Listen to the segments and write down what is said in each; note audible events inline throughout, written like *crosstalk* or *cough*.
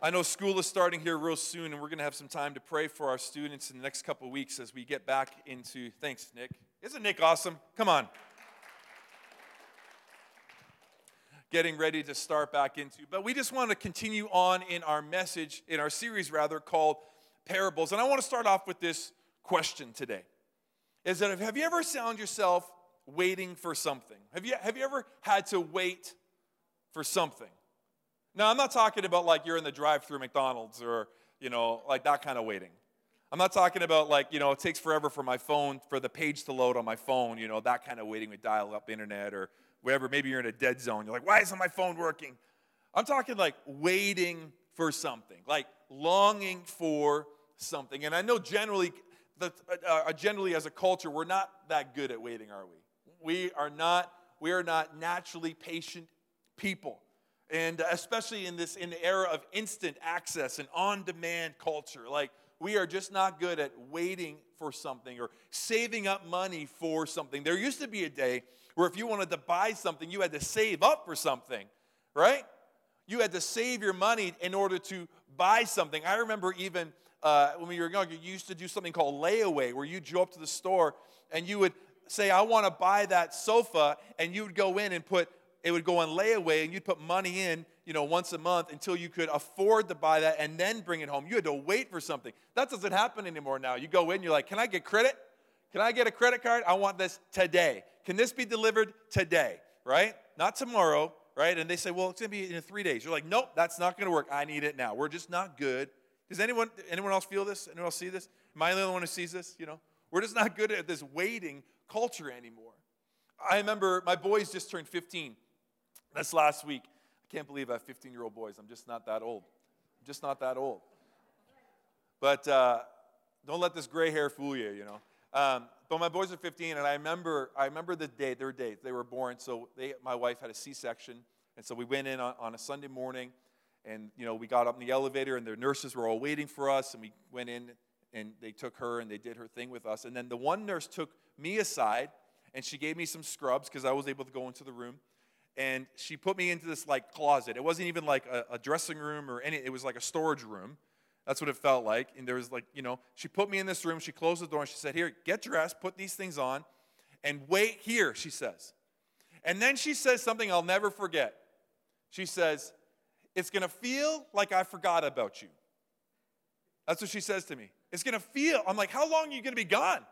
I know school is starting here real soon, and we're going to have some time to pray for our students in the next couple weeks as we get back into. Thanks, Nick. Isn't Nick awesome? Come on. Getting ready to start back into. But we just want to continue on in our message, in our series rather, called Parables. And I want to start off with this question today. Is that have you ever found yourself waiting for something? Have you, have you ever had to wait for something? Now, I'm not talking about like you're in the drive through McDonald's or, you know, like that kind of waiting. I'm not talking about like, you know, it takes forever for my phone, for the page to load on my phone, you know, that kind of waiting with dial up internet or whatever. Maybe you're in a dead zone. You're like, why isn't my phone working? I'm talking like waiting for something, like longing for something. And I know generally, that, uh, uh generally as a culture, we're not that good at waiting, are we? We are not, we are not naturally patient people and especially in this in the era of instant access and on-demand culture like we are just not good at waiting for something or saving up money for something. There used to be a day where if you wanted to buy something you had to save up for something right? You had to save your money in order to buy something. I remember even uh, when we were young you used to do something called layaway where you go up to the store and you would say i want to buy that sofa and you would go in and put it would go on layaway and you'd put money in, you know, once a month until you could afford to buy that and then bring it home. You had to wait for something. That doesn't happen anymore now. You go in, you're like, can I get credit? Can I get a credit card? I want this today. Can this be delivered today? Right? Not tomorrow, right? And they say, well, it's going to be in three days. You're like, nope, that's not going to work. I need it now. We're just not good. Does anyone, anyone else feel this? Anyone else see this? Am I the only one who sees this? You know, we're just not good at this waiting culture anymore. I remember my boys just turned 15 this last week, I can't believe I have 15 year old boys. I'm just not that old. I'm just not that old. But uh, don't let this gray hair fool you, you know. Um, but my boys are 15, and I remember, I remember the day, their date. They were born, so they, my wife had a C-section, and so we went in on, on a Sunday morning, and you know we got up in the elevator, and their nurses were all waiting for us, and we went in, and they took her, and they did her thing with us, and then the one nurse took me aside, and she gave me some scrubs because I was able to go into the room, and she put me into this like closet. It wasn't even like a, a, dressing room or any, it was like a storage room. That's what it felt like. And there was like, you know, she put me in this room, she closed the door, and she said, Here, get dressed, put these things on, and wait here, she says. And then she says something I'll never forget. She says, It's gonna feel like I forgot about you. That's what she says to me. It's gonna feel, I'm like, How long are you gonna be gone?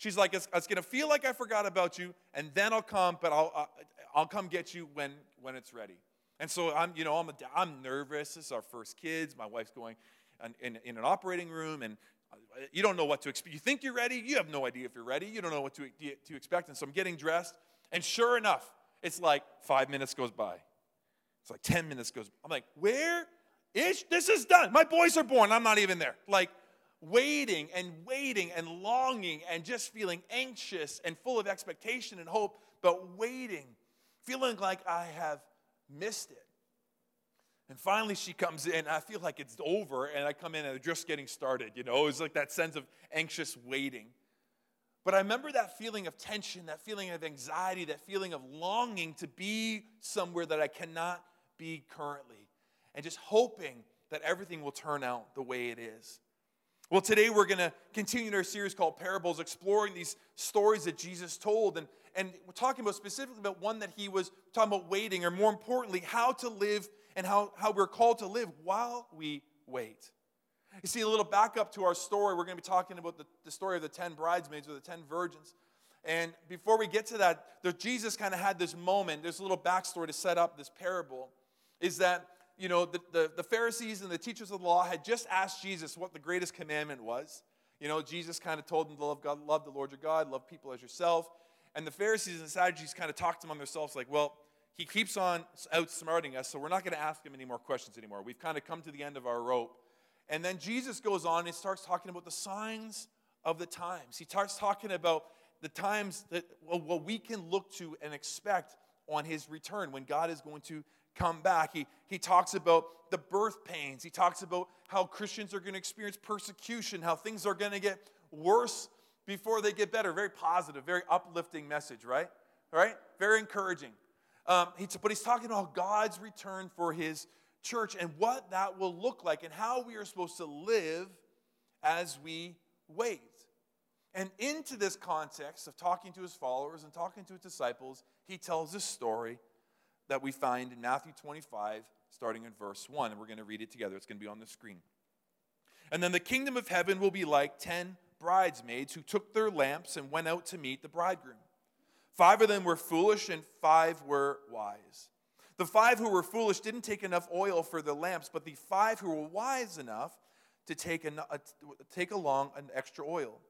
She's like, it's, it's going to feel like I forgot about you, and then I'll come, but I'll, uh, I'll come get you when, when it's ready. And so I'm, you know, I'm, a, I'm nervous. This is our first kids. My wife's going in, in, in an operating room, and uh, you don't know what to expect. You think you're ready. You have no idea if you're ready. You don't know what to, to expect. And so I'm getting dressed, and sure enough, it's like five minutes goes by. It's like 10 minutes goes. By. I'm like, where is this is done? My boys are born. I'm not even there. Like, waiting and waiting and longing and just feeling anxious and full of expectation and hope, but waiting, feeling like I have missed it. And finally, she comes in. I feel like it's over, and I come in and they're just getting started. You know, it's like that sense of anxious waiting. But I remember that feeling of tension, that feeling of anxiety, that feeling of longing to be somewhere that I cannot be currently, and just hoping that everything will turn out the way it is. Well, today we're going to continue in our series called Parables, exploring these stories that Jesus told. And, and we're talking about specifically about one that he was talking about waiting, or more importantly, how to live and how, how we're called to live while we wait. You see, a little back up to our story, we're going to be talking about the, the story of the 10 bridesmaids or the 10 virgins. And before we get to that, Jesus kind of had this moment, there's a little backstory to set up this parable, is that you know, the, the, the, Pharisees and the teachers of the law had just asked Jesus what the greatest commandment was. You know, Jesus kind of told them to love God, love the Lord your God, love people as yourself. And the Pharisees and the Sadducees kind of talked among themselves like, well, he keeps on outsmarting us, so we're not going to ask him any more questions anymore. We've kind of come to the end of our rope. And then Jesus goes on and starts talking about the signs of the times. He starts talking about the times that well, what we can look to and expect on his return when God is going to come back. He, he talks about the birth pains. He talks about how Christians are going to experience persecution, how things are going to get worse before they get better. Very positive, very uplifting message, right? Right? Very encouraging. Um, he, but he's talking about God's return for his church and what that will look like and how we are supposed to live as we wait. And into this context of talking to his followers and talking to his disciples, he tells this story that we find in Matthew 25, starting in verse 1. And we're going to read it together. It's going to be on the screen. And then the kingdom of heaven will be like ten bridesmaids who took their lamps and went out to meet the bridegroom. Five of them were foolish, and five were wise. The five who were foolish didn't take enough oil for their lamps, but the five who were wise enough to take, an, uh, take along an extra oil.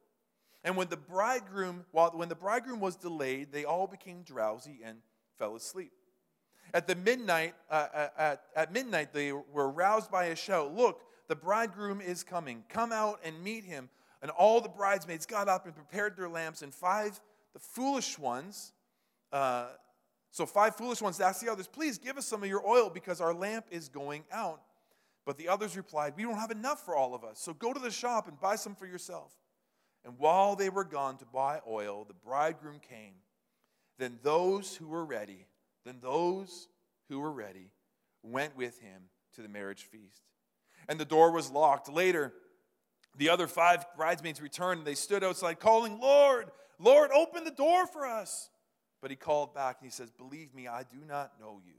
And when the bridegroom, while when the bridegroom was delayed, they all became drowsy and fell asleep. At the midnight, uh, uh, at, at midnight, they were roused by a shout. Look, the bridegroom is coming. Come out and meet him. And all the bridesmaids got up and prepared their lamps. And five, the foolish ones, uh, so five foolish ones asked the others, Please give us some of your oil because our lamp is going out. But the others replied, We don't have enough for all of us, so go to the shop and buy some for yourself. And while they were gone to buy oil, the bridegroom came. Then those who were ready, then those who were ready went with him to the marriage feast. And the door was locked. Later, the other five bridesmaids returned and they stood outside calling, Lord, Lord, open the door for us. But he called back and he says, Believe me, I do not know you.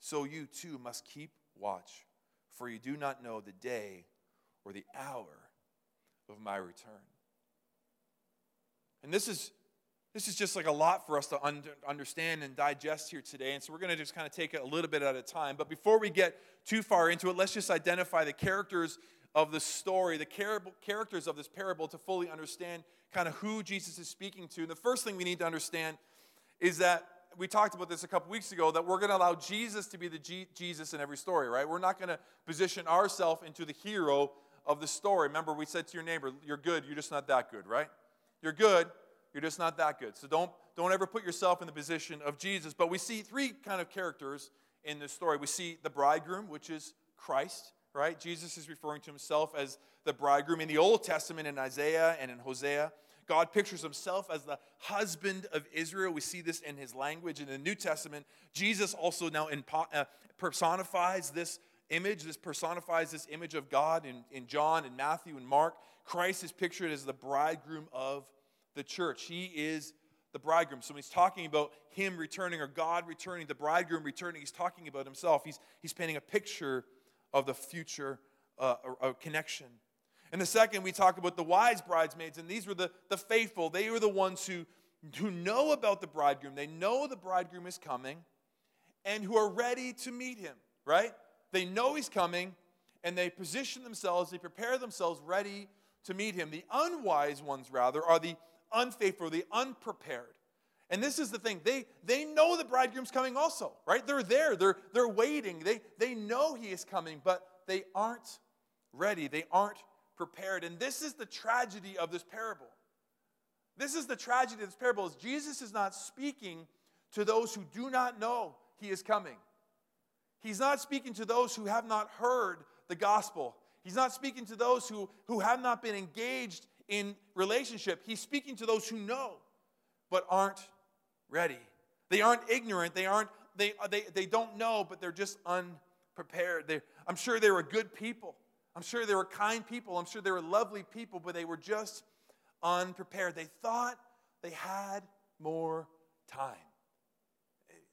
So you too must keep watch, for you do not know the day or the hour of my return. And this is this is just like a lot for us to understand and digest here today. And so we're going to just kind of take it a little bit at a time. But before we get too far into it, let's just identify the characters of the story, the characters of this parable to fully understand kind of who Jesus is speaking to. And the first thing we need to understand is that we talked about this a couple weeks ago that we're going to allow Jesus to be the G- Jesus in every story, right? We're not going to position ourselves into the hero of the story. Remember, we said to your neighbor, You're good, you're just not that good, right? You're good, you're just not that good. So don't, don't ever put yourself in the position of Jesus. But we see three kind of characters in this story. We see the bridegroom, which is Christ, right? Jesus is referring to himself as the bridegroom. In the Old Testament, in Isaiah and in Hosea, God pictures himself as the husband of Israel. We see this in his language. In the New Testament, Jesus also now uh, personifies this image. This personifies this image of God in, in John and Matthew and Mark. Christ is pictured as the bridegroom of the church. He is the bridegroom. So when he's talking about him returning or God returning, the bridegroom returning, he's talking about himself. He's, he's painting a picture of the future uh, connection. And the second, we talk about the wise bridesmaids, and these were the, the faithful. They were the ones who, who know about the bridegroom. They know the bridegroom is coming and who are ready to meet him, right? They know he's coming and they position themselves, they prepare themselves ready to meet him. The unwise ones, rather, are the unfaithful, the unprepared. And this is the thing. They, they know the bridegroom's coming also, right? They're there. They're, they're waiting. They, they know he is coming, but they aren't ready. They aren't prepared. And this is the tragedy of this parable. This is the tragedy of this parable is Jesus is not speaking to those who do not know he is coming. He's not speaking to those who have not heard the gospel. He's not speaking to those who, who have not been engaged in relationship. He's speaking to those who know but aren't ready. They aren't ignorant. They aren't they, uh, they, they don't know, but they're just unprepared. They, I'm sure they were good people. I'm sure they were kind people. I'm sure they were lovely people, but they were just unprepared. They thought they had more time.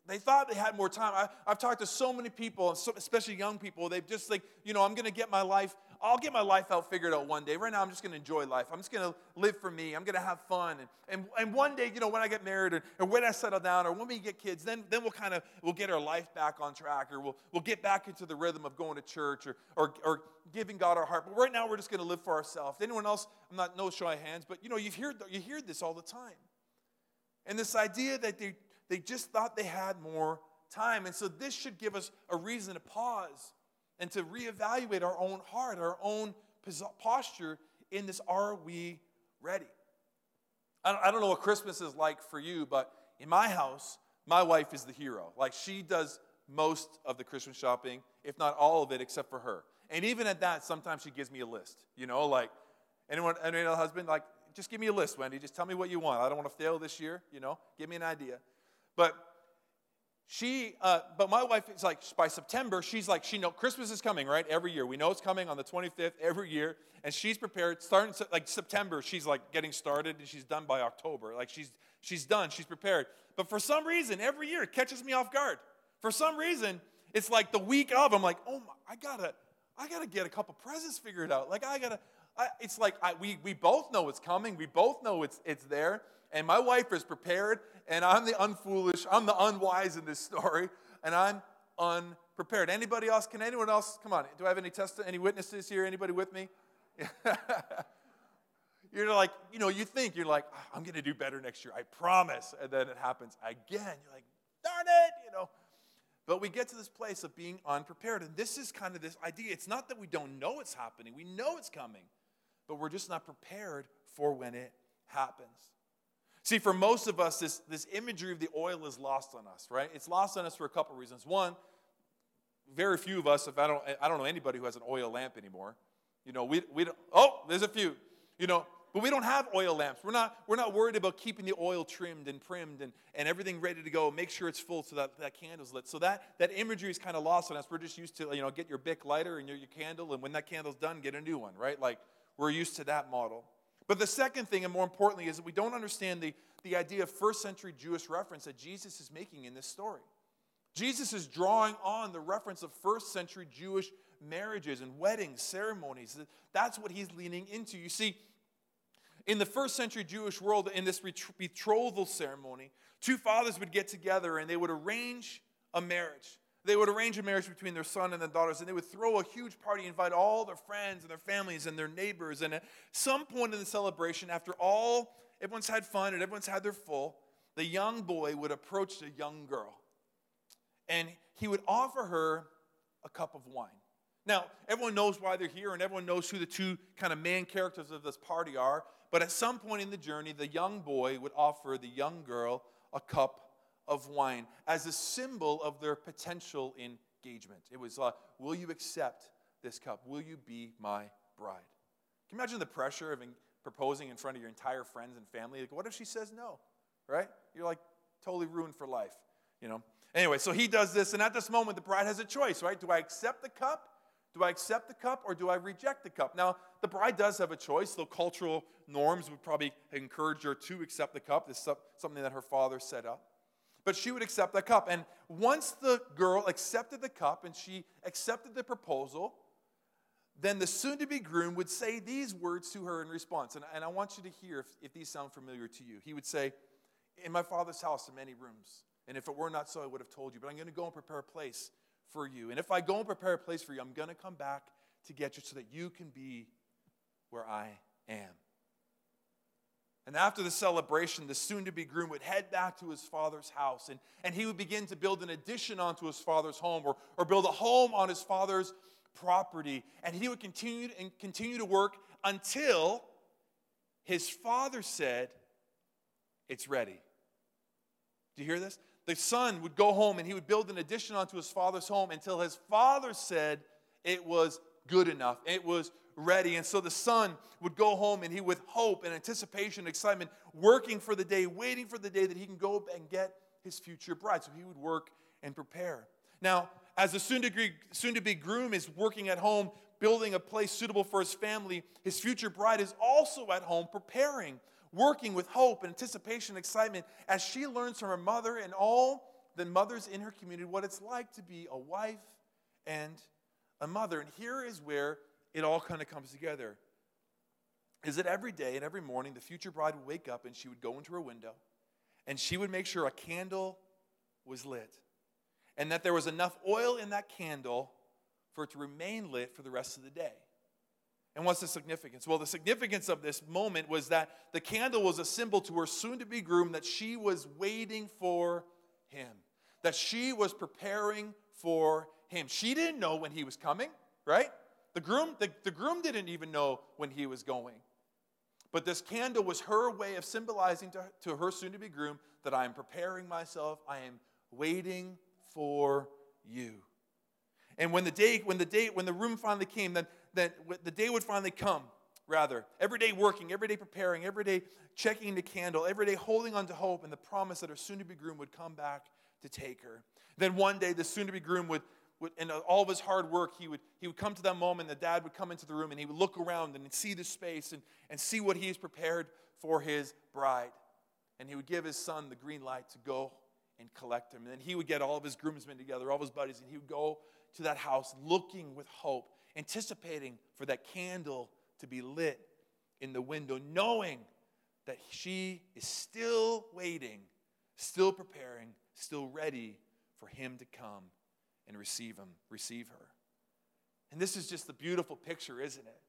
They thought they had more time. I, have talked to so many people, especially young people. They've just like, you know, I'm going to get my life, I'll get my life out figured out one day. Right now, I'm just going to enjoy life. I'm just going to live for me. I'm going to have fun. And, and, and one day, you know, when I get married or, or when I settle down or when we get kids, then, then we'll kind of, we'll get our life back on track or we'll, we'll get back into the rhythm of going to church or, or, or giving God our heart. But right now, we're just going to live for ourselves. Anyone else? I'm not, no show of hands, but you know, you hear, you hear this all the time. And this idea that they, they just thought they had more time. And so this should give us a reason to pause and to reevaluate our own heart, our own posture in this are we ready? I don't know what Christmas is like for you, but in my house, my wife is the hero. Like she does most of the Christmas shopping, if not all of it, except for her. And even at that, sometimes she gives me a list. You know, like anyone, any other husband, like just give me a list, Wendy. Just tell me what you want. I don't want to fail this year. You know, give me an idea. But she, uh, but my wife is like, by September, she's like, she know Christmas is coming, right? Every year. We know it's coming on the 25th every year. And she's prepared, starting like September, she's like getting started and she's done by October. Like she's, she's done, she's prepared. But for some reason, every year it catches me off guard. For some reason, it's like the week of, I'm like, oh my, I gotta, I gotta get a couple presents figured out. Like I gotta, I, it's like I, we, we both know it's coming. We both know it's, it's there. And my wife is prepared, and I'm the unfoolish, I'm the unwise in this story, and I'm unprepared. Anybody else? Can anyone else? Come on. Do I have any test, any witnesses here? Anybody with me? *laughs* you're like, you know, you think you're like, oh, I'm going to do better next year. I promise. And then it happens again. You're like, darn it, you know. But we get to this place of being unprepared. And this is kind of this idea. It's not that we don't know it's happening, we know it's coming, but we're just not prepared for when it happens. See, for most of us, this, this imagery of the oil is lost on us, right? It's lost on us for a couple reasons. One, very few of us, if I don't, I don't know anybody who has an oil lamp anymore. You know, we, we don't, oh, there's a few, you know, but we don't have oil lamps. We're not, we're not worried about keeping the oil trimmed and primed and, and everything ready to go. Make sure it's full so that that candle's lit. So that, that imagery is kind of lost on us. We're just used to, you know, get your Bic lighter and your, your candle, and when that candle's done, get a new one, right? Like, we're used to that model. But the second thing, and more importantly, is that we don't understand the, the idea of first century Jewish reference that Jesus is making in this story. Jesus is drawing on the reference of first century Jewish marriages and weddings, ceremonies. That's what he's leaning into. You see, in the first century Jewish world, in this betrothal ceremony, two fathers would get together and they would arrange a marriage. They would arrange a marriage between their son and their daughters, and they would throw a huge party, invite all their friends and their families and their neighbors. And at some point in the celebration, after all, everyone's had fun and everyone's had their full, the young boy would approach the young girl and he would offer her a cup of wine. Now, everyone knows why they're here, and everyone knows who the two kind of main characters of this party are. But at some point in the journey, the young boy would offer the young girl a cup of wine as a symbol of their potential engagement. It was, uh, Will you accept this cup? Will you be my bride? Can you imagine the pressure of proposing in front of your entire friends and family? Like, what if she says no? Right? You're like totally ruined for life, you know? Anyway, so he does this, and at this moment, the bride has a choice, right? Do I accept the cup? Do I accept the cup or do I reject the cup? Now, the bride does have a choice. The cultural norms would probably encourage her to accept the cup. This is something that her father set up. But she would accept the cup. And once the girl accepted the cup and she accepted the proposal, then the soon to be groom would say these words to her in response. And, and I want you to hear if, if these sound familiar to you. He would say, In my father's house are many rooms. And if it were not so, I would have told you. But I'm going to go and prepare a place for you. And if I go and prepare a place for you, I'm going to come back to get you so that you can be where I am. And after the celebration, the soon to be groom would head back to his father's house and, and he would begin to build an addition onto his father's home or, or build a home on his father's property. And he would continue and continue to work until his father said, It's ready. Do you hear this? The son would go home and he would build an addition onto his father's home until his father said it was good enough. It was ready. And so the son would go home and he, with hope and anticipation, excitement, working for the day, waiting for the day that he can go and get his future bride. So he would work and prepare. Now, as the soon to be groom is working at home, building a place suitable for his family, his future bride is also at home preparing, working with hope and anticipation and excitement as she learns from her mother and all the mothers in her community what it's like to be a wife and a mother. And here is where it all kind of comes together. Is that every day and every morning the future bride would wake up and she would go into her window and she would make sure a candle was lit and that there was enough oil in that candle for it to remain lit for the rest of the day. And what's the significance? Well, the significance of this moment was that the candle was a symbol to her soon to be groom that she was waiting for him, that she was preparing for him. She didn't know when he was coming, right? The groom, the, the groom didn't even know when he was going. But this candle was her way of symbolizing to, to her soon to be groom that I am preparing myself, I am waiting for you. And when the day, when the day, when the room finally came, then, then the day would finally come, rather. Every day working, every day preparing, every day checking the candle, every day holding on to hope and the promise that her soon to be groom would come back to take her. Then one day, the soon to be groom would, and uh, all of his hard work, he would, he would come to that moment. The dad would come into the room and he would look around and see the space and, and see what he has prepared for his bride. And he would give his son the green light to go and collect him. And then he would get all of his groomsmen together, all of his buddies, and he would go to that house looking with hope, anticipating for that candle to be lit in the window, knowing that she is still waiting, still preparing, still ready for him to come and receive him, receive her. And this is just the beautiful picture, isn't it?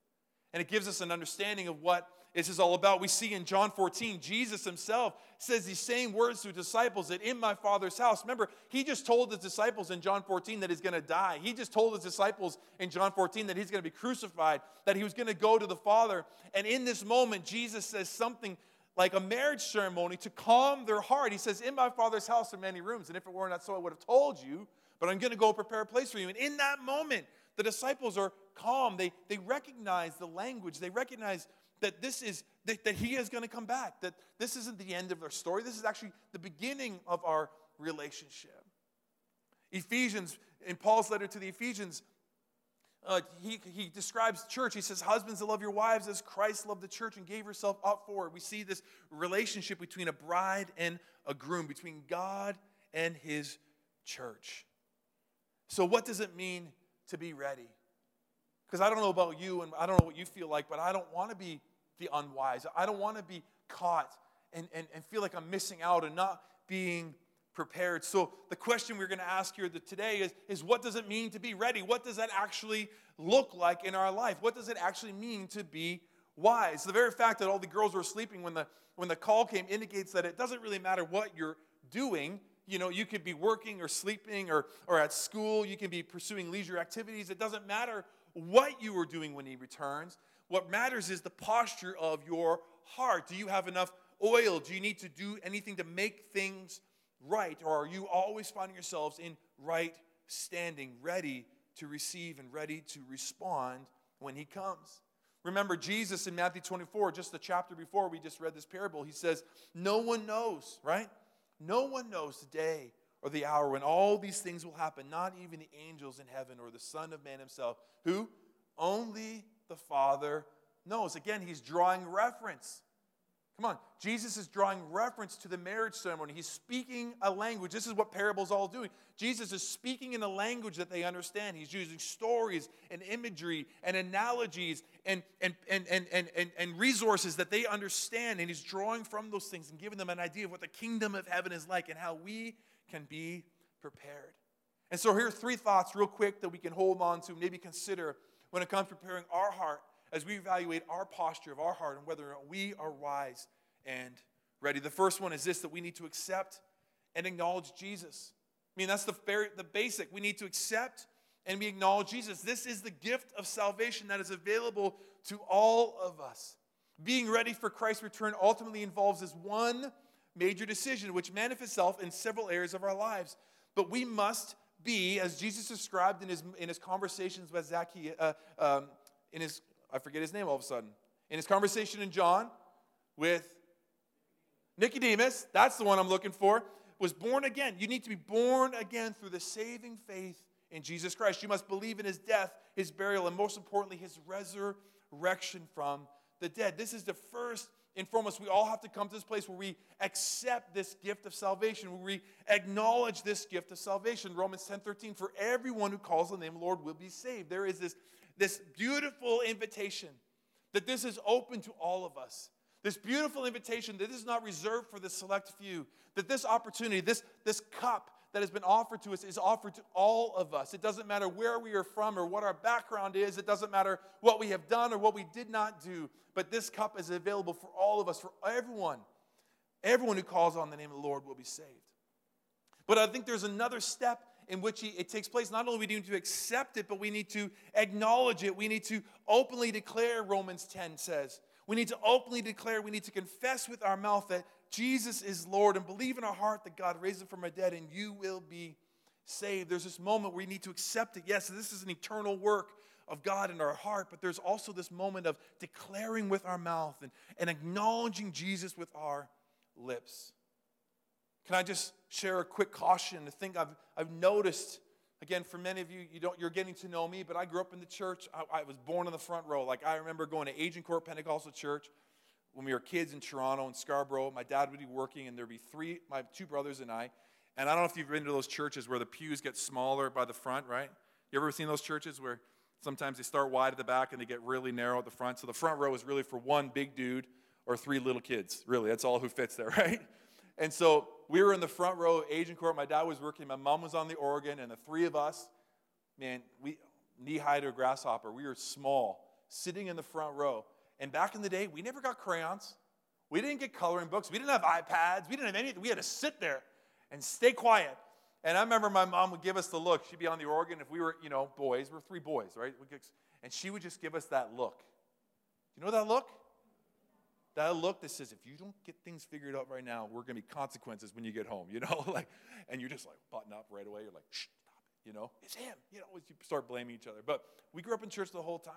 And it gives us an understanding of what this is all about. We see in John 14, Jesus himself says these same words to disciples that in my Father's house. Remember, he just told his disciples in John 14 that he's going to die. He just told his disciples in John 14 that he's going to be crucified, that he was going to go to the Father. And in this moment, Jesus says something like a marriage ceremony to calm their heart. He says, In my Father's house are many rooms, and if it were not so, I would have told you, but I'm going to go prepare a place for you. And in that moment, the disciples are calm. They, they recognize the language, they recognize that this is that, that he is going to come back that this isn't the end of our story. This is actually the beginning of our relationship. Ephesians in paul's letter to the ephesians uh, he, he describes church. He says husbands love your wives as christ loved the church and gave herself up for it. We see this relationship between a bride and a groom between god and his church so what does it mean to be ready because i don't know about you and i don't know what you feel like but i don't want to be the unwise. I don't want to be caught and, and, and feel like I'm missing out and not being prepared. So, the question we're going to ask here today is, is what does it mean to be ready? What does that actually look like in our life? What does it actually mean to be wise? The very fact that all the girls were sleeping when the, when the call came indicates that it doesn't really matter what you're doing. You know, you could be working or sleeping or, or at school, you can be pursuing leisure activities. It doesn't matter what you were doing when he returns. What matters is the posture of your heart. Do you have enough oil? Do you need to do anything to make things right? Or are you always finding yourselves in right standing, ready to receive and ready to respond when He comes? Remember, Jesus in Matthew 24, just the chapter before we just read this parable, he says, No one knows, right? No one knows the day or the hour when all these things will happen, not even the angels in heaven or the Son of Man himself. Who? Only the Father knows. Again, he's drawing reference. Come on, Jesus is drawing reference to the marriage ceremony. He's speaking a language. This is what parables all doing. Jesus is speaking in a language that they understand. He's using stories and imagery and analogies and, and, and, and, and, and, and resources that they understand. And he's drawing from those things and giving them an idea of what the kingdom of heaven is like and how we can be prepared. And so here are three thoughts, real quick, that we can hold on to, maybe consider when it comes to preparing our heart as we evaluate our posture of our heart and whether or not we are wise and ready. The first one is this that we need to accept and acknowledge Jesus. I mean, that's the, very, the basic. We need to accept and we acknowledge Jesus. This is the gift of salvation that is available to all of us. Being ready for Christ's return ultimately involves this one major decision, which manifests itself in several areas of our lives. But we must be, as Jesus described in his, in his conversations with Zacchaeus, uh, um, in his, I forget his name all of a sudden, in his conversation in John with Nicodemus, that's the one I'm looking for, was born again. You need to be born again through the saving faith in Jesus Christ. You must believe in his death, his burial, and most importantly, his resurrection from the dead. This is the first and foremost, we all have to come to this place where we accept this gift of salvation, where we acknowledge this gift of salvation. Romans 10 13, for everyone who calls on the name of the Lord will be saved. There is this, this beautiful invitation that this is open to all of us. This beautiful invitation that this is not reserved for the select few, that this opportunity, this, this cup that has been offered to us is offered to all of us. It doesn't matter where we are from or what our background is, it doesn't matter what we have done or what we did not do, but this cup is available for all of us, for everyone. Everyone who calls on the name of the Lord will be saved. But I think there's another step in which it takes place. Not only we need to accept it, but we need to acknowledge it. We need to openly declare, Romans 10 says. We need to openly declare, we need to confess with our mouth that Jesus is Lord and believe in our heart that God raised him from the dead and you will be saved. There's this moment where we need to accept it. Yes, this is an eternal work of God in our heart, but there's also this moment of declaring with our mouth and, and acknowledging Jesus with our lips. Can I just share a quick caution? The thing I've, I've noticed, again, for many of you, you don't, you're getting to know me, but I grew up in the church. I, I was born in the front row. Like, I remember going to Agincourt Pentecostal Church when we were kids in Toronto and Scarborough. My dad would be working, and there'd be three, my two brothers and I. And I don't know if you've been to those churches where the pews get smaller by the front, right? You ever seen those churches where sometimes they start wide at the back and they get really narrow at the front? So the front row is really for one big dude or three little kids. Really, that's all who fits there, *laughs* right? And so we were in the front row at Agincourt. My dad was working, my mom was on the organ, and the three of us, man, we knee high to a grasshopper. We were small, sitting in the front row. And back in the day, we never got crayons. We didn't get coloring books. We didn't have iPads. We didn't have anything. We had to sit there and stay quiet. And I remember my mom would give us the look. She'd be on the organ if we were, you know, boys. We're three boys, right? And she would just give us that look. You know that look? That look that says, if you don't get things figured out right now, we're going to be consequences when you get home, *laughs* you know? like, and you're just like button up right away. You're like, shh, stop it, you know? It's him, you know? You start blaming each other. But we grew up in church the whole time.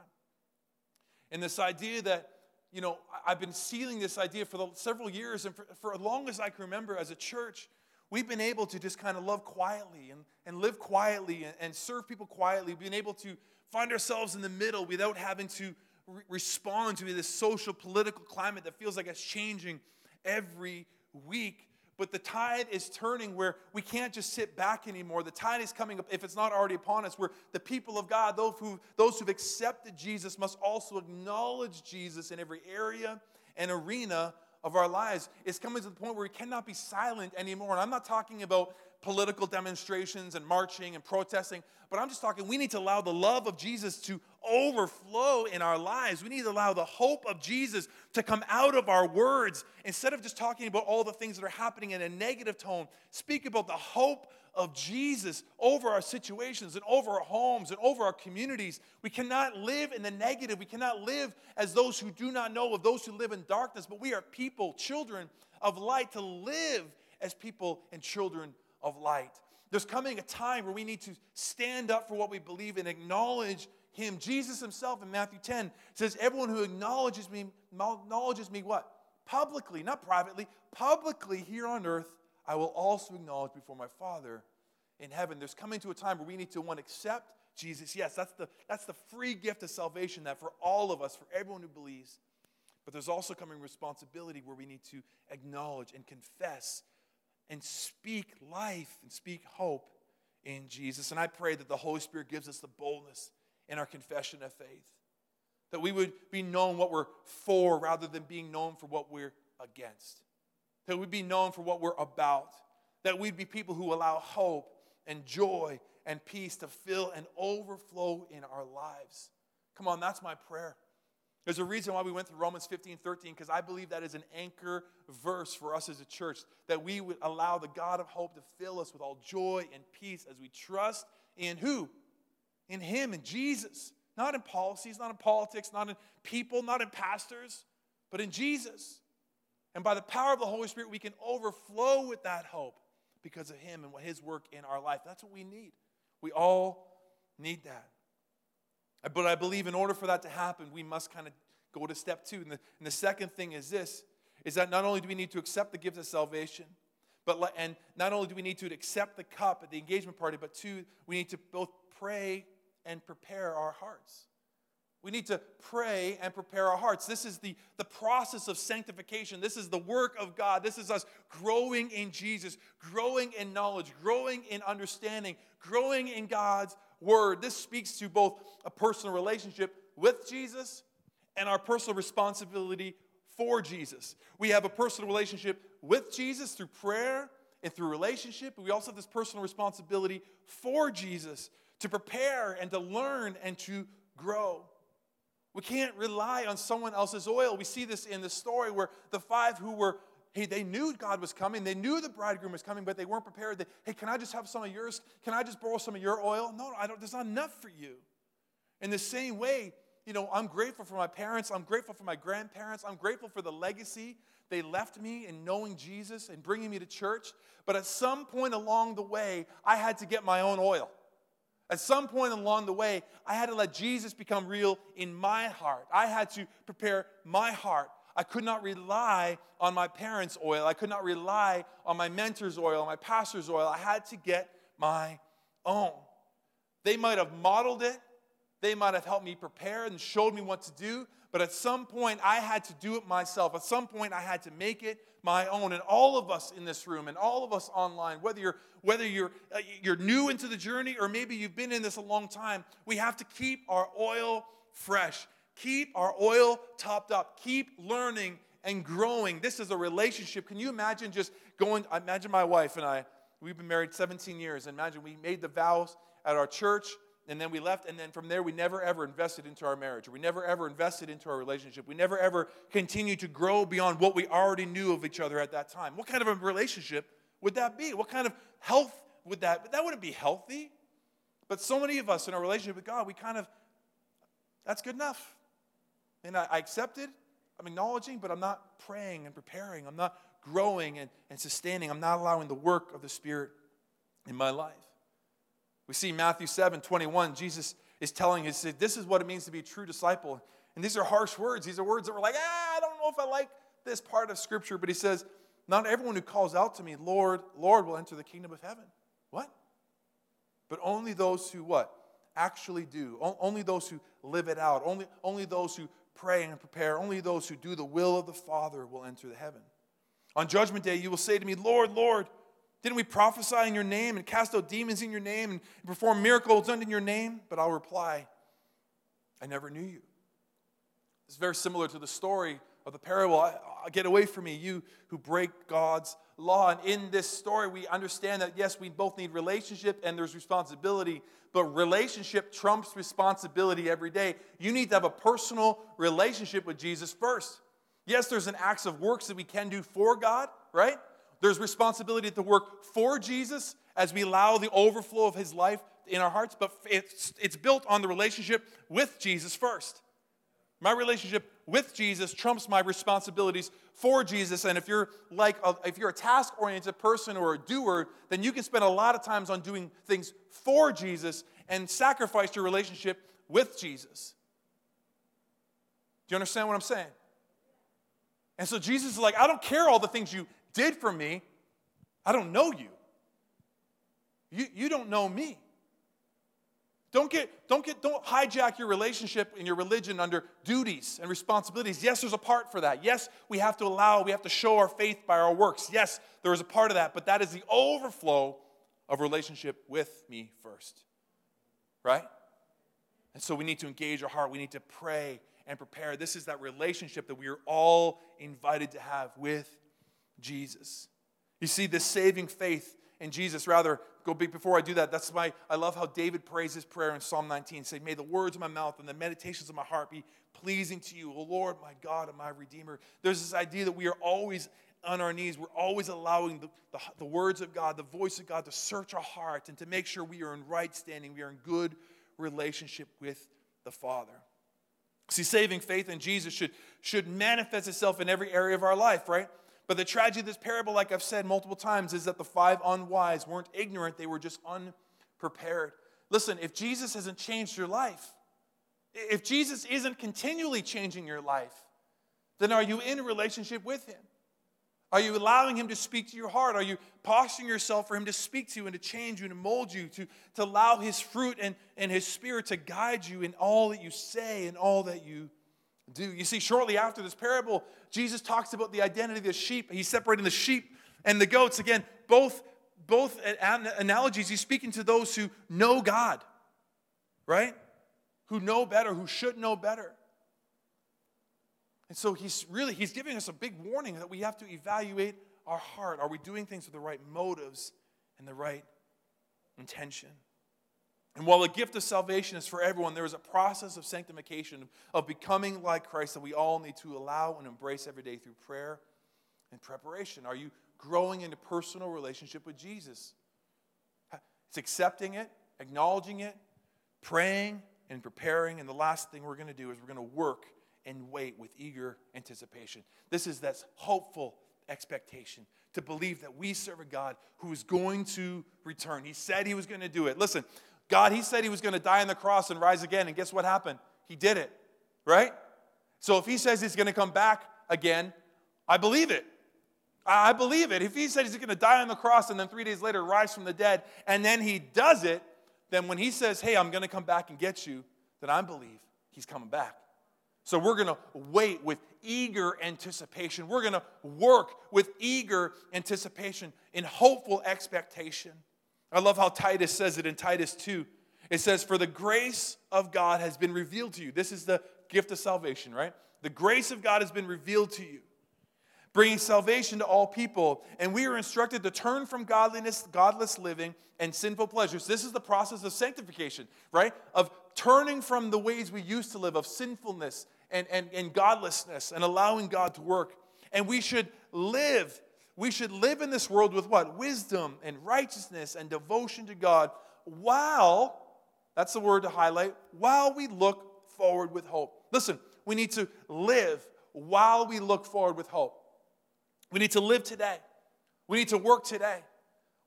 And this idea that, you know, I've been sealing this idea for the, several years, and for, for as long as I can remember as a church, we've been able to just kind of love quietly and, and live quietly and, and serve people quietly, being able to find ourselves in the middle without having to re- respond to this social political climate that feels like it's changing every week. But the tide is turning where we can't just sit back anymore. The tide is coming up, if it's not already upon us, where the people of God, those, who, those who've accepted Jesus, must also acknowledge Jesus in every area and arena of our lives. It's coming to the point where we cannot be silent anymore. And I'm not talking about political demonstrations and marching and protesting, but I'm just talking we need to allow the love of Jesus to overflow in our lives. We need to allow the hope of Jesus to come out of our words instead of just talking about all the things that are happening in a negative tone. Speak about the hope of Jesus over our situations and over our homes and over our communities. We cannot live in the negative. We cannot live as those who do not know, of those who live in darkness, but we are people, children of light, to live as people and children of light. There's coming a time where we need to stand up for what we believe and acknowledge him. Jesus himself in Matthew 10 says, Everyone who acknowledges me, acknowledges me what? Publicly, not privately, publicly here on earth, I will also acknowledge before my Father in heaven. There's coming to a time where we need to one accept Jesus. Yes, that's the, that's the free gift of salvation that for all of us, for everyone who believes. But there's also coming responsibility where we need to acknowledge and confess and speak life and speak hope in Jesus. And I pray that the Holy Spirit gives us the boldness in our confession of faith, that we would be known what we're for rather than being known for what we're against, that we'd be known for what we're about, that we'd be people who allow hope and joy and peace to fill and overflow in our lives. Come on, that's my prayer. There's a reason why we went through Romans 15, 13, because I believe that is an anchor verse for us as a church, that we would allow the God of hope to fill us with all joy and peace as we trust in who? In Him, in Jesus. Not in policies, not in politics, not in people, not in pastors, but in Jesus. And by the power of the Holy Spirit, we can overflow with that hope because of Him and His work in our life. That's what we need. We all need that. But I believe in order for that to happen, we must kind of go to step two. And the, and the second thing is this is that not only do we need to accept the gift of salvation, but and not only do we need to accept the cup at the engagement party, but two, we need to both pray and prepare our hearts. We need to pray and prepare our hearts. This is the, the process of sanctification. This is the work of God. This is us growing in Jesus, growing in knowledge, growing in understanding, growing in God's word. This speaks to both a personal relationship with Jesus and our personal responsibility for Jesus. We have a personal relationship with Jesus through prayer and through relationship, but we also have this personal responsibility for Jesus to prepare and to learn and to grow. We can't rely on someone else's oil. We see this in the story where the five who were Hey, they knew God was coming. They knew the bridegroom was coming, but they weren't prepared. They, hey, can I just have some of yours? Can I just borrow some of your oil? No, I don't. There's not enough for you. In the same way, you know, I'm grateful for my parents. I'm grateful for my grandparents. I'm grateful for the legacy they left me in knowing Jesus and bringing me to church. But at some point along the way, I had to get my own oil. At some point along the way, I had to let Jesus become real in my heart. I had to prepare my heart I could not rely on my parents' oil. I could not rely on my mentor's oil, my pastor's oil. I had to get my own. They might have modeled it, they might have helped me prepare and showed me what to do, but at some point I had to do it myself. At some point I had to make it my own. And all of us in this room and all of us online, whether you're whether you're uh, you're new into the journey or maybe you've been in this a long time, we have to keep our oil fresh. Keep our oil topped up. Keep learning and growing. This is a relationship. Can you imagine just going? Imagine my wife and I, we've been married 17 years. And imagine we made the vows at our church and then we left and then from there we never ever invested into our marriage we never ever invested into our relationship we never ever continued to grow beyond what we already knew of each other at that time what kind of a relationship would that be what kind of health would that that wouldn't be healthy but so many of us in our relationship with god we kind of that's good enough and I, I accept it. I'm acknowledging, but I'm not praying and preparing. I'm not growing and, and sustaining. I'm not allowing the work of the Spirit in my life. We see Matthew 7 21, Jesus is telling us this is what it means to be a true disciple. And these are harsh words. These are words that were like, ah, I don't know if I like this part of Scripture. But he says, Not everyone who calls out to me, Lord, Lord, will enter the kingdom of heaven. What? But only those who what? Actually do. Only those who live it out. Only, only those who pray and prepare. Only those who do the will of the Father will enter the heaven. On judgment day, you will say to me, Lord, Lord, didn't we prophesy in your name and cast out demons in your name and perform miracles in your name? But I'll reply, I never knew you. It's very similar to the story of the parable. I, I, get away from me, you who break God's law. And in this story, we understand that yes, we both need relationship and there's responsibility, but relationship trumps responsibility every day. You need to have a personal relationship with Jesus first. Yes, there's an acts of works that we can do for God, right? There's responsibility to work for Jesus as we allow the overflow of his life in our hearts, but it's, it's built on the relationship with Jesus first. My relationship with Jesus trumps my responsibilities for Jesus. And if you're like a, if you're a task-oriented person or a doer, then you can spend a lot of times on doing things for Jesus and sacrifice your relationship with Jesus. Do you understand what I'm saying? And so Jesus is like, I don't care all the things you did for me. I don't know you. You, you don't know me. Don't get, don't get, don't hijack your relationship and your religion under duties and responsibilities. Yes, there's a part for that. Yes, we have to allow, we have to show our faith by our works. Yes, there is a part of that, but that is the overflow of relationship with me first. Right? And so we need to engage our heart. We need to pray and prepare. This is that relationship that we are all invited to have with Jesus. You see, this saving faith in Jesus, rather, go big before I do that. That's why I love how David prays his prayer in Psalm 19. Say, May the words of my mouth and the meditations of my heart be pleasing to you, O Lord, my God and my Redeemer. There's this idea that we are always on our knees. We're always allowing the, the, the words of God, the voice of God to search our heart and to make sure we are in right standing, we are in good relationship with the Father. See, saving faith in Jesus should, should manifest itself in every area of our life, right? But the tragedy of this parable, like I've said multiple times, is that the five unwise weren't ignorant, they were just unprepared. Listen, if Jesus hasn't changed your life, if Jesus isn't continually changing your life, then are you in a relationship with Him? Are you allowing Him to speak to your heart? Are you posturing yourself for Him to speak to you and to change you and to mold you, to, to allow His fruit and, and His Spirit to guide you in all that you say and all that you do. You see, shortly after this parable, Jesus talks about the identity of the sheep. He's separating the sheep and the goats. Again, both, both analogies, he's speaking to those who know God, right? Who know better, who should know better. And so he's really he's giving us a big warning that we have to evaluate our heart. Are we doing things with the right motives and the right intention? And while the gift of salvation is for everyone, there is a process of sanctification, of becoming like Christ that we all need to allow and embrace every day through prayer and preparation. Are you growing into personal relationship with Jesus? It's accepting it, acknowledging it, praying, and preparing. And the last thing we're going to do is we're going to work and wait with eager anticipation. This is that hopeful expectation to believe that we serve a God who is going to return. He said he was going to do it. Listen, God, He said He was going to die on the cross and rise again, and guess what happened? He did it, right? So if He says He's going to come back again, I believe it. I believe it. If he said he's going to die on the cross and then three days later rise from the dead, and then he does it, then when he says, Hey, I'm going to come back and get you, then I believe he's coming back. So we're going to wait with eager anticipation. We're going to work with eager anticipation in hopeful expectation. I love how Titus says it in Titus 2. It says, For the grace of God has been revealed to you. This is the gift of salvation, right? The grace of God has been revealed to you bringing salvation to all people. And we are instructed to turn from godliness, godless living, and sinful pleasures. This is the process of sanctification, right? Of turning from the ways we used to live, of sinfulness and, and, and godlessness, and allowing God to work. And we should live. We should live in this world with what? Wisdom and righteousness and devotion to God while, that's the word to highlight, while we look forward with hope. Listen, we need to live while we look forward with hope. We need to live today. We need to work today.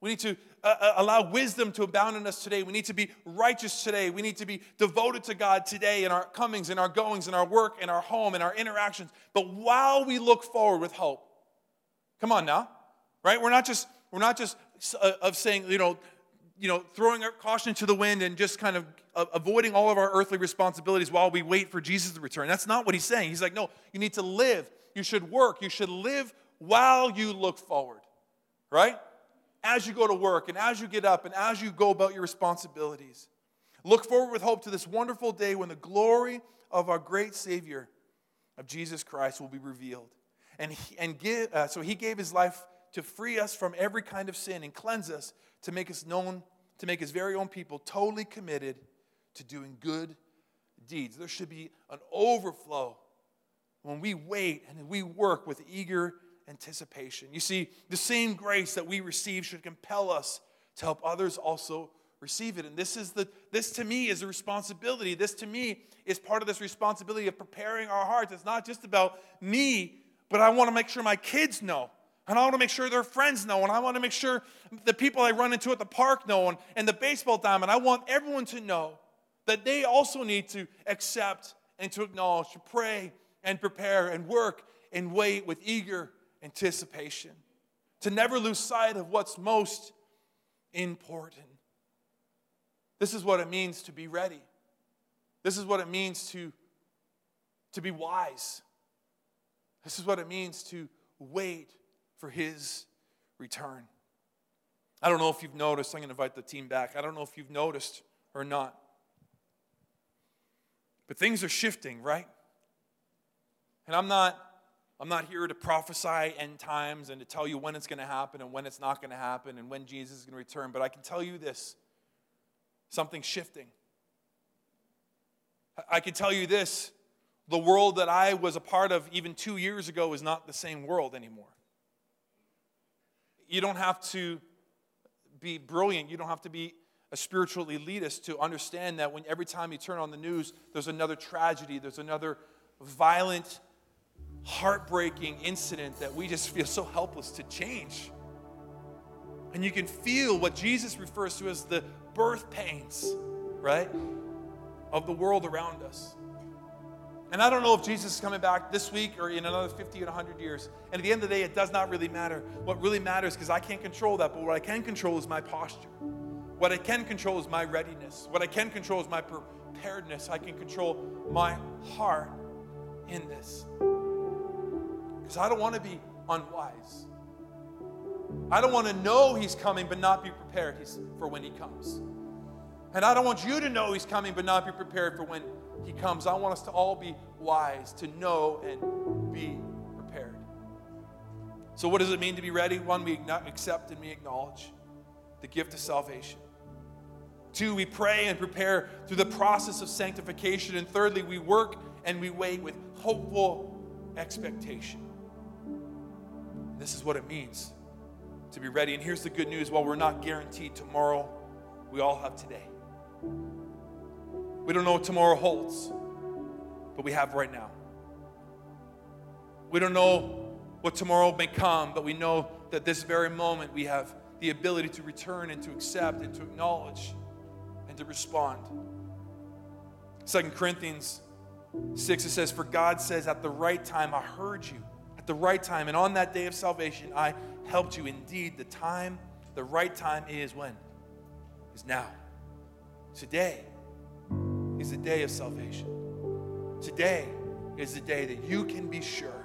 We need to uh, uh, allow wisdom to abound in us today. We need to be righteous today. We need to be devoted to God today in our comings, in our goings, in our work, in our home, in our interactions. But while we look forward with hope, come on now, right? We're not just we're not just uh, of saying you know you know throwing our caution to the wind and just kind of uh, avoiding all of our earthly responsibilities while we wait for Jesus to return. That's not what he's saying. He's like, no, you need to live. You should work. You should live while you look forward, right? As you go to work and as you get up and as you go about your responsibilities. Look forward with hope to this wonderful day when the glory of our great Savior, of Jesus Christ, will be revealed. And, he, and give, uh, so he gave his life to free us from every kind of sin and cleanse us to make us known, to make his very own people totally committed to doing good deeds. There should be an overflow when we wait and we work with eager anticipation. You see, the same grace that we receive should compel us to help others also receive it. And this is the this to me is a responsibility. This to me is part of this responsibility of preparing our hearts. It's not just about me, but I want to make sure my kids know. And I want to make sure their friends know. And I want to make sure the people I run into at the park know and, and the baseball diamond. I want everyone to know that they also need to accept and to acknowledge, to pray and prepare and work and wait with eager anticipation, to never lose sight of what's most important. This is what it means to be ready. This is what it means to, to be wise. This is what it means to wait for his return. I don't know if you've noticed, I'm going to invite the team back. I don't know if you've noticed or not. But things are shifting, right? And I'm not I'm not here to prophesy end times and to tell you when it's going to happen and when it's not going to happen and when Jesus is going to return, but I can tell you this something's shifting. I can tell you this the world that I was a part of even two years ago is not the same world anymore. You don't have to be brilliant, you don't have to be a spiritual elitist to understand that when every time you turn on the news, there's another tragedy, there's another violent heartbreaking incident that we just *laughs* feel so helpless to change. And you can feel what Jesus refers to as the birth pains, right, of the world around us. And I don't know if Jesus is coming back this week or in another 50 or 100 years. And at the end of the day, it does not really matter. What really matters, because I can't control that, but what I can control is my posture. What I can control is my readiness. What I can control is my preparedness. I can control my heart in this. Because I don't want to be unwise. I don't want to know He's coming but not be prepared for when He comes. And I don't want you to know He's coming but not be prepared for when He comes. I want us to all be wise, to know and be prepared. So, what does it mean to be ready? One, we accept and we acknowledge the gift of salvation. Two, we pray and prepare through the process of sanctification. And thirdly, we work and we wait with hopeful expectation. This is what it means to be ready. And here's the good news while we're not guaranteed tomorrow, we all have today. We don't know what tomorrow holds, but we have right now. We don't know what tomorrow may come, but we know that this very moment we have the ability to return and to accept and to acknowledge and to respond. Second Corinthians 6, it says, For God says, At the right time I heard you at the right time. And on that day of salvation, I helped you. Indeed, the time, the right time is when? Is now. Today is the day of salvation. Today is the day that you can be sure.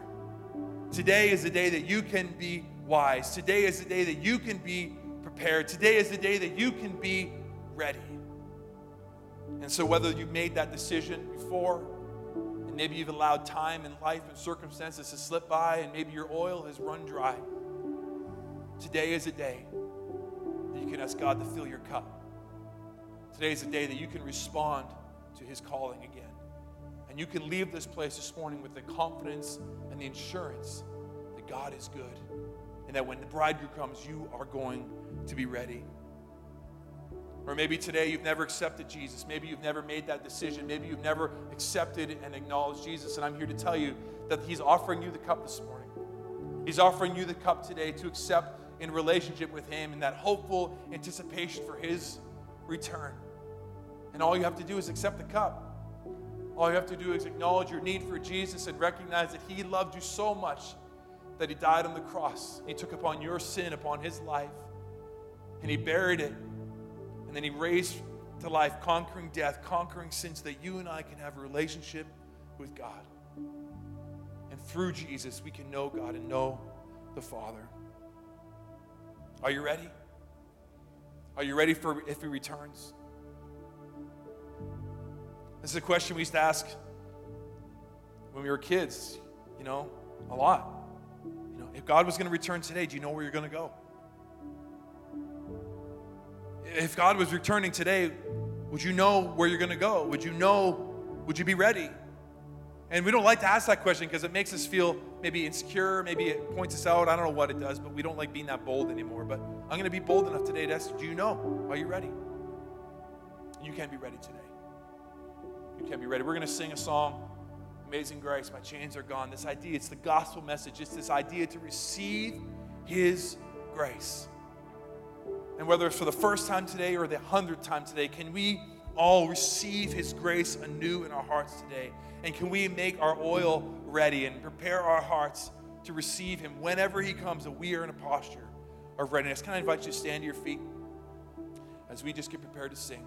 Today is the day that you can be wise. Today is the day that you can be prepared. Today is the day that you can be ready. And so, whether you've made that decision before, and maybe you've allowed time and life and circumstances to slip by, and maybe your oil has run dry, today is a day that you can ask God to fill your cup. Today is a day that you can respond to His calling again. And you can leave this place this morning with the confidence and the assurance that God is good and that when the bridegroom comes, you are going to be ready. Or maybe today you've never accepted Jesus. Maybe you've never made that decision. Maybe you've never accepted and acknowledged Jesus. And I'm here to tell you that He's offering you the cup this morning. He's offering you the cup today to accept in relationship with Him in that hopeful anticipation for His return. And all you have to do is accept the cup. All you have to do is acknowledge your need for Jesus and recognize that He loved you so much that He died on the cross. He took upon your sin, upon His life, and He buried it and then he raised to life, conquering death, conquering sin, so that you and I can have a relationship with God. And through Jesus, we can know God and know the Father. Are you ready? Are you ready for if he returns? This is a question we used to ask when we were kids, you know, a lot. You know, if God was going to return today, do you know where you're going to go? if God was returning today, would you know where you're going to go? Would you know, would you be ready? And we don't like to ask that question because it makes us feel maybe insecure, maybe it points us out. I don't know what it does, but we don't like being that bold anymore. But I'm going to be bold enough today to ask, do you know? Are you ready? You can't be ready today. Can be ready. We're going to sing a song, Amazing Grace, My Chains Are Gone. This idea, it's the gospel message. It's this idea to receive His grace. And whether it's for the first time today or the hundredth time today, can we all receive His grace anew in our hearts today? And can we make our oil ready and prepare our hearts to receive Him whenever He comes, that we are in a posture of readiness? Can I invite you to stand to your feet as we just get prepared to sing?